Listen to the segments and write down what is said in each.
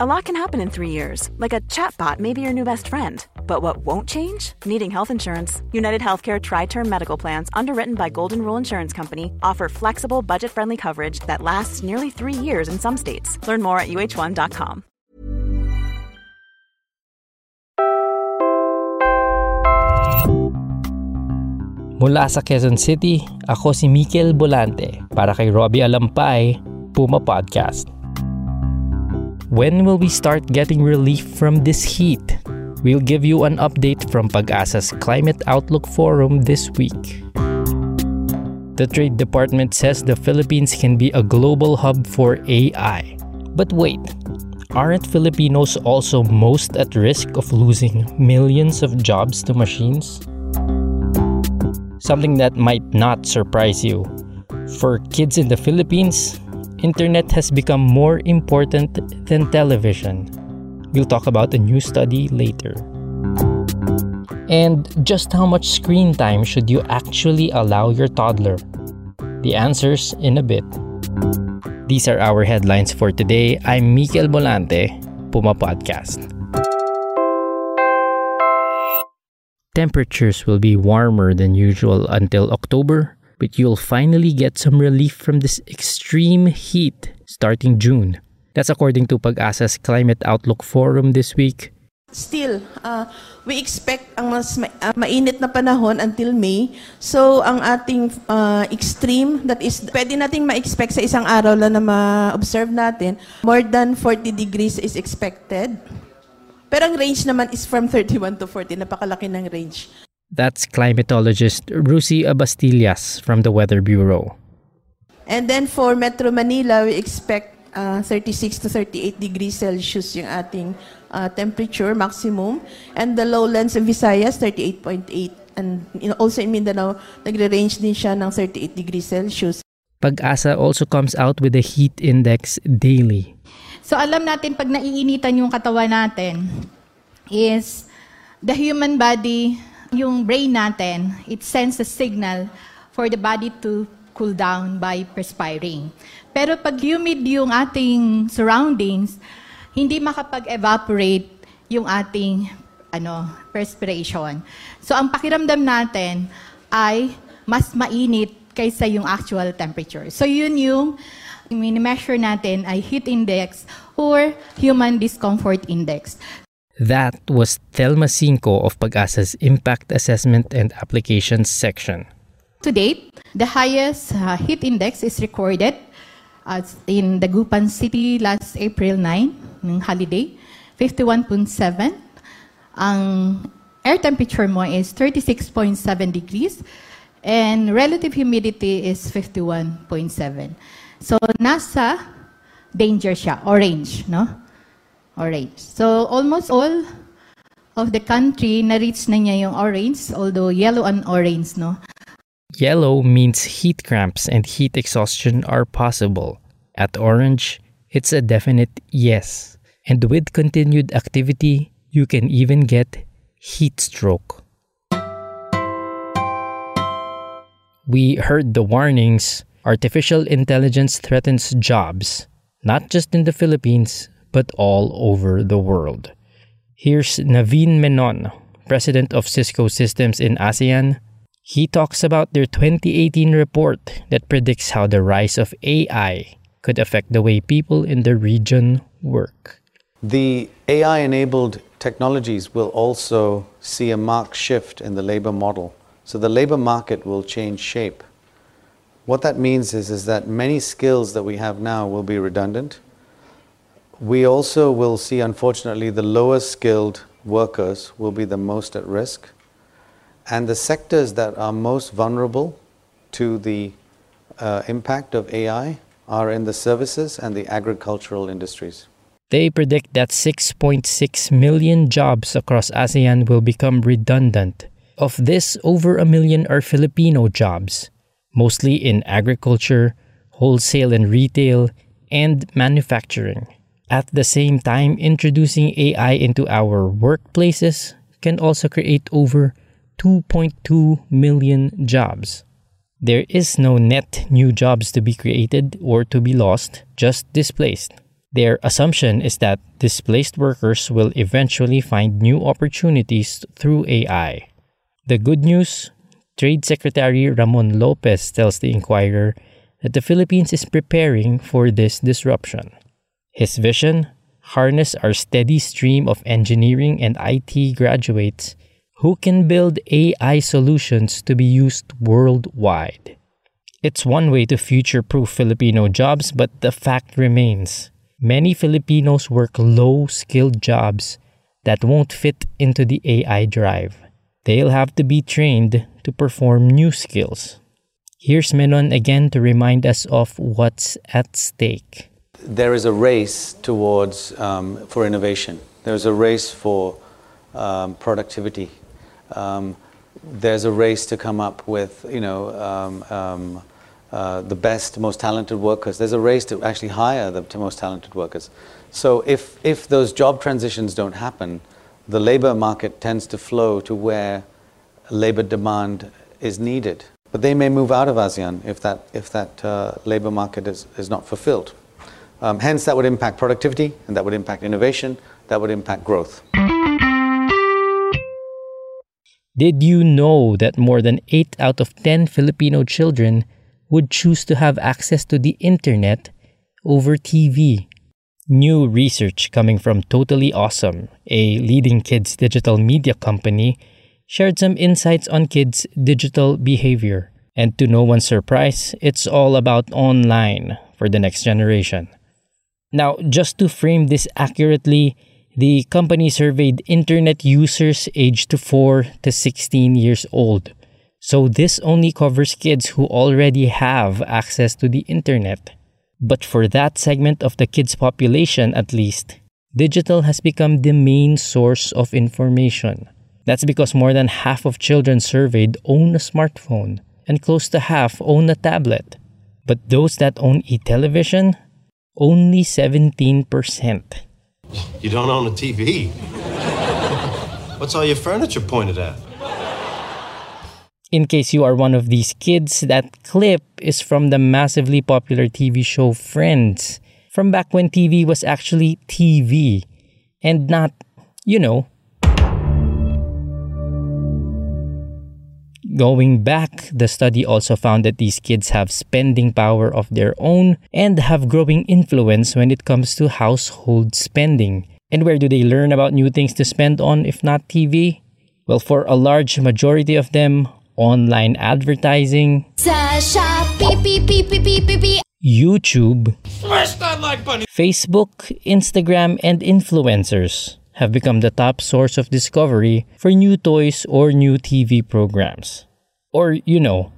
A lot can happen in three years, like a chatbot may be your new best friend. But what won't change? Needing health insurance. United Healthcare Tri Term Medical Plans, underwritten by Golden Rule Insurance Company, offer flexible, budget friendly coverage that lasts nearly three years in some states. Learn more at uh1.com. Mula sa Quezon City, ako si Mikel Bolante para kay Robbie Alampay, Puma Podcast. When will we start getting relief from this heat? We'll give you an update from Pag-asa's Climate Outlook Forum this week. The Trade Department says the Philippines can be a global hub for AI. But wait, aren't Filipinos also most at risk of losing millions of jobs to machines? Something that might not surprise you. For kids in the Philippines, internet has become more important than television. We'll talk about a new study later. And just how much screen time should you actually allow your toddler? The answers in a bit. These are our headlines for today. I'm Mikel Bolante, Puma Podcast. Temperatures will be warmer than usual until October, but you'll finally get some relief from this extreme heat starting June. That's according to Pag-asa's Climate Outlook Forum this week. Still, uh, we expect ang mas ma- uh, mainit na panahon until May. So, ang ating uh, extreme, that is, pwede nating ma-expect sa isang araw lang na ma-observe natin, more than 40 degrees is expected. Pero ang range naman is from 31 to 40. Napakalaki ng range. That's climatologist Rusi Abastillas from the Weather Bureau. And then for Metro Manila, we expect uh, 36 to 38 degrees Celsius yung ating uh, temperature maximum. And the lowlands of Visayas, 38.8. And you know, also in Mindanao, nagre-range din siya ng 38 degrees Celsius. Pag-asa also comes out with a heat index daily. So alam natin pag naiinitan yung katawan natin is the human body, yung brain natin, it sends a signal for the body to cool down by perspiring. Pero pag humid yung ating surroundings, hindi makapag-evaporate yung ating ano, perspiration. So ang pakiramdam natin ay mas mainit kaysa yung actual temperature. So yun yung mini-measure natin ay heat index or human discomfort index. That was Thelma Cinco of Pag-asa's Impact Assessment and Applications section. To date, the highest uh, heat index is recorded uh, in Dagupan City last April 9, ng holiday, 51.7. Ang air temperature mo is 36.7 degrees and relative humidity is 51.7. So, nasa danger siya, orange, no? Orange. So, almost all of the country na-reach na niya yung orange, although yellow and orange, no? Yellow means heat cramps and heat exhaustion are possible. At orange, it's a definite yes. And with continued activity, you can even get heat stroke. We heard the warnings. Artificial intelligence threatens jobs, not just in the Philippines, but all over the world. Here's Naveen Menon, president of Cisco Systems in ASEAN. He talks about their 2018 report that predicts how the rise of AI could affect the way people in the region work. The AI enabled technologies will also see a marked shift in the labor model. So the labor market will change shape. What that means is, is that many skills that we have now will be redundant. We also will see, unfortunately, the lower skilled workers will be the most at risk. And the sectors that are most vulnerable to the uh, impact of AI are in the services and the agricultural industries. They predict that 6.6 million jobs across ASEAN will become redundant. Of this, over a million are Filipino jobs, mostly in agriculture, wholesale and retail, and manufacturing. At the same time, introducing AI into our workplaces can also create over 2.2 million jobs. There is no net new jobs to be created or to be lost, just displaced. Their assumption is that displaced workers will eventually find new opportunities through AI. The good news Trade Secretary Ramon Lopez tells the Inquirer that the Philippines is preparing for this disruption. His vision harness our steady stream of engineering and IT graduates who can build AI solutions to be used worldwide. It's one way to future proof Filipino jobs, but the fact remains many Filipinos work low skilled jobs that won't fit into the AI drive. They'll have to be trained to perform new skills. Here's Menon again to remind us of what's at stake. There is a race towards um, for innovation. There's a race for um, productivity. Um, there's a race to come up with, you know, um, um, uh, the best, most talented workers. There's a race to actually hire the most talented workers. So if if those job transitions don't happen, the labor market tends to flow to where labor demand is needed. But they may move out of ASEAN if that if that uh, labor market is, is not fulfilled. Um, hence, that would impact productivity, and that would impact innovation, that would impact growth. Did you know that more than 8 out of 10 Filipino children would choose to have access to the internet over TV? New research coming from Totally Awesome, a leading kids digital media company, shared some insights on kids' digital behavior. And to no one's surprise, it's all about online for the next generation. Now, just to frame this accurately, the company surveyed internet users aged 4 to 16 years old. So this only covers kids who already have access to the internet. But for that segment of the kids population at least, digital has become the main source of information. That's because more than half of children surveyed own a smartphone and close to half own a tablet. But those that own a television, only 17%. You don't own a TV. What's all your furniture pointed at? In case you are one of these kids, that clip is from the massively popular TV show Friends, from back when TV was actually TV and not, you know, Going back, the study also found that these kids have spending power of their own and have growing influence when it comes to household spending. And where do they learn about new things to spend on if not TV? Well, for a large majority of them, online advertising, YouTube, Facebook, Instagram, and influencers have become the top source of discovery for new toys or new TV programs. Or, you know,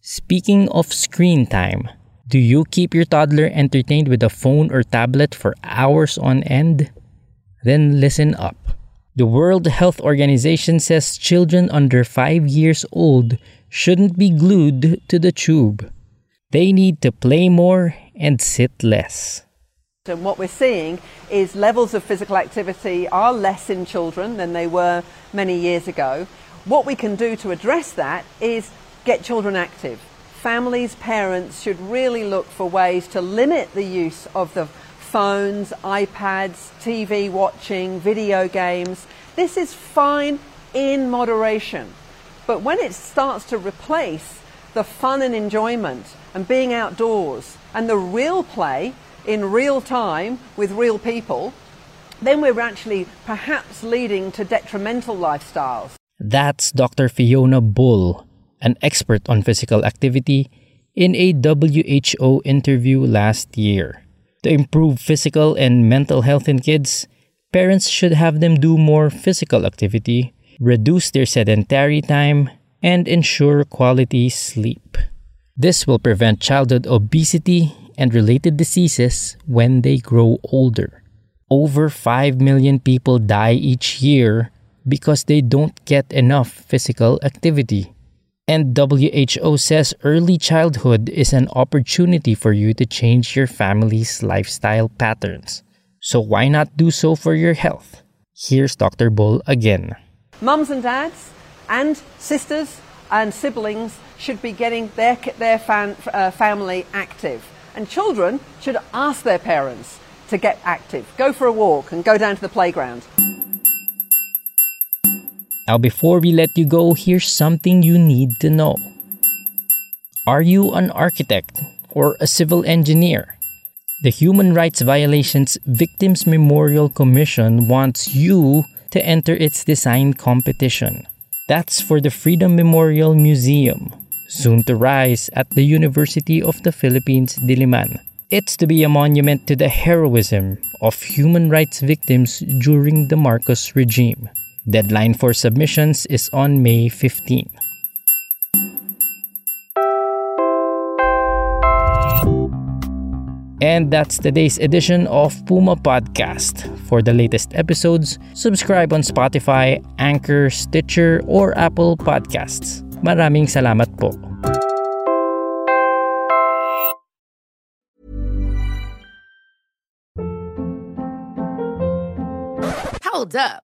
Speaking of screen time, do you keep your toddler entertained with a phone or tablet for hours on end? Then listen up. The World Health Organization says children under 5 years old shouldn't be glued to the tube. They need to play more and sit less. And what we're seeing is levels of physical activity are less in children than they were many years ago. What we can do to address that is get children active. Families, parents should really look for ways to limit the use of the phones, iPads, TV watching, video games. This is fine in moderation. But when it starts to replace the fun and enjoyment and being outdoors and the real play in real time with real people, then we're actually perhaps leading to detrimental lifestyles. That's Dr. Fiona Bull, an expert on physical activity, in a WHO interview last year. To improve physical and mental health in kids, parents should have them do more physical activity, reduce their sedentary time, and ensure quality sleep. This will prevent childhood obesity and related diseases when they grow older. Over 5 million people die each year because they don't get enough physical activity. And WHO says early childhood is an opportunity for you to change your family's lifestyle patterns. So why not do so for your health? Here's Dr. Bull again. Mums and dads and sisters and siblings should be getting their, their fan, uh, family active. And children should ask their parents to get active. Go for a walk and go down to the playground. Now, before we let you go, here's something you need to know. Are you an architect or a civil engineer? The Human Rights Violations Victims Memorial Commission wants you to enter its design competition. That's for the Freedom Memorial Museum, soon to rise at the University of the Philippines, Diliman. It's to be a monument to the heroism of human rights victims during the Marcos regime. Deadline for submissions is on May 15. And that's today's edition of Puma Podcast. For the latest episodes, subscribe on Spotify, Anchor, Stitcher, or Apple Podcasts. Maraming salamat po. Hold up.